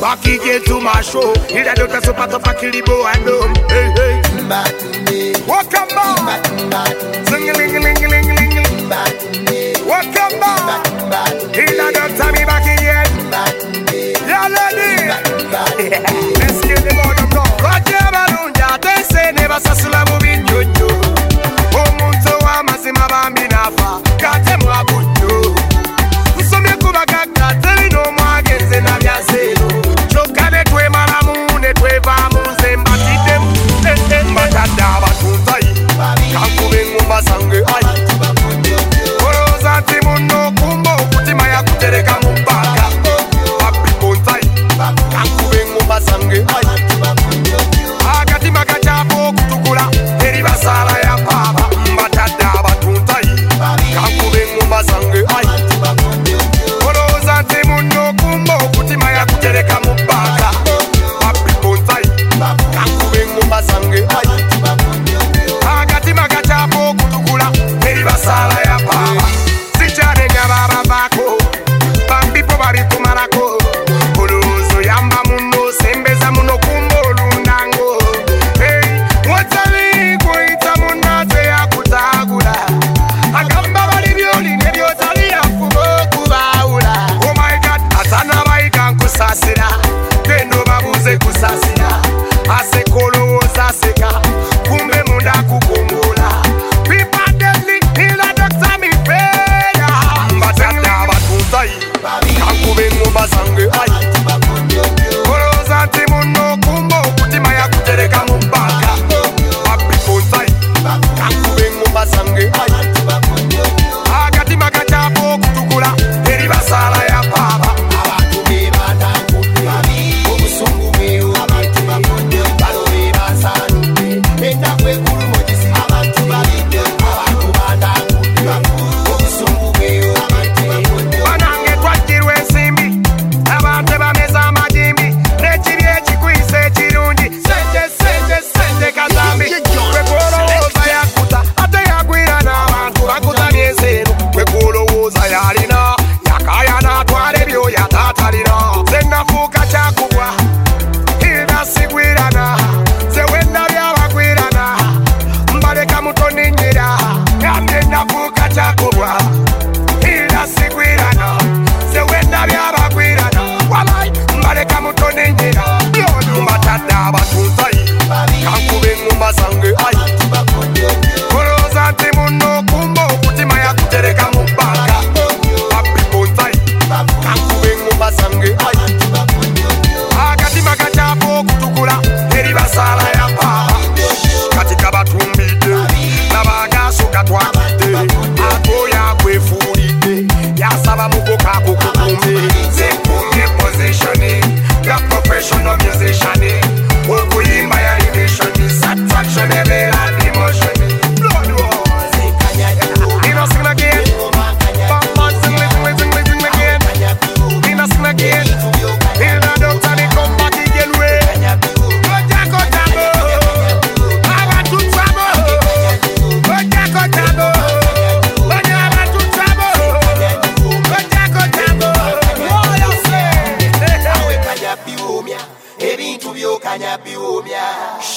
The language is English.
Back again to my show ila the boy pakilibo adom hey, hey. Welcome back. Sing a ling a ling a ling a ling. Welcome back. He not done time me back again. Yeah, lady. Let's get the ball of God. Roger Balunja, they say never sasula abantu bavuga unaseka kumbe munda kukumbu. chakuwa. Ila sikwirana. Sewenda byabagwirana walai a mutone happy oh yeah.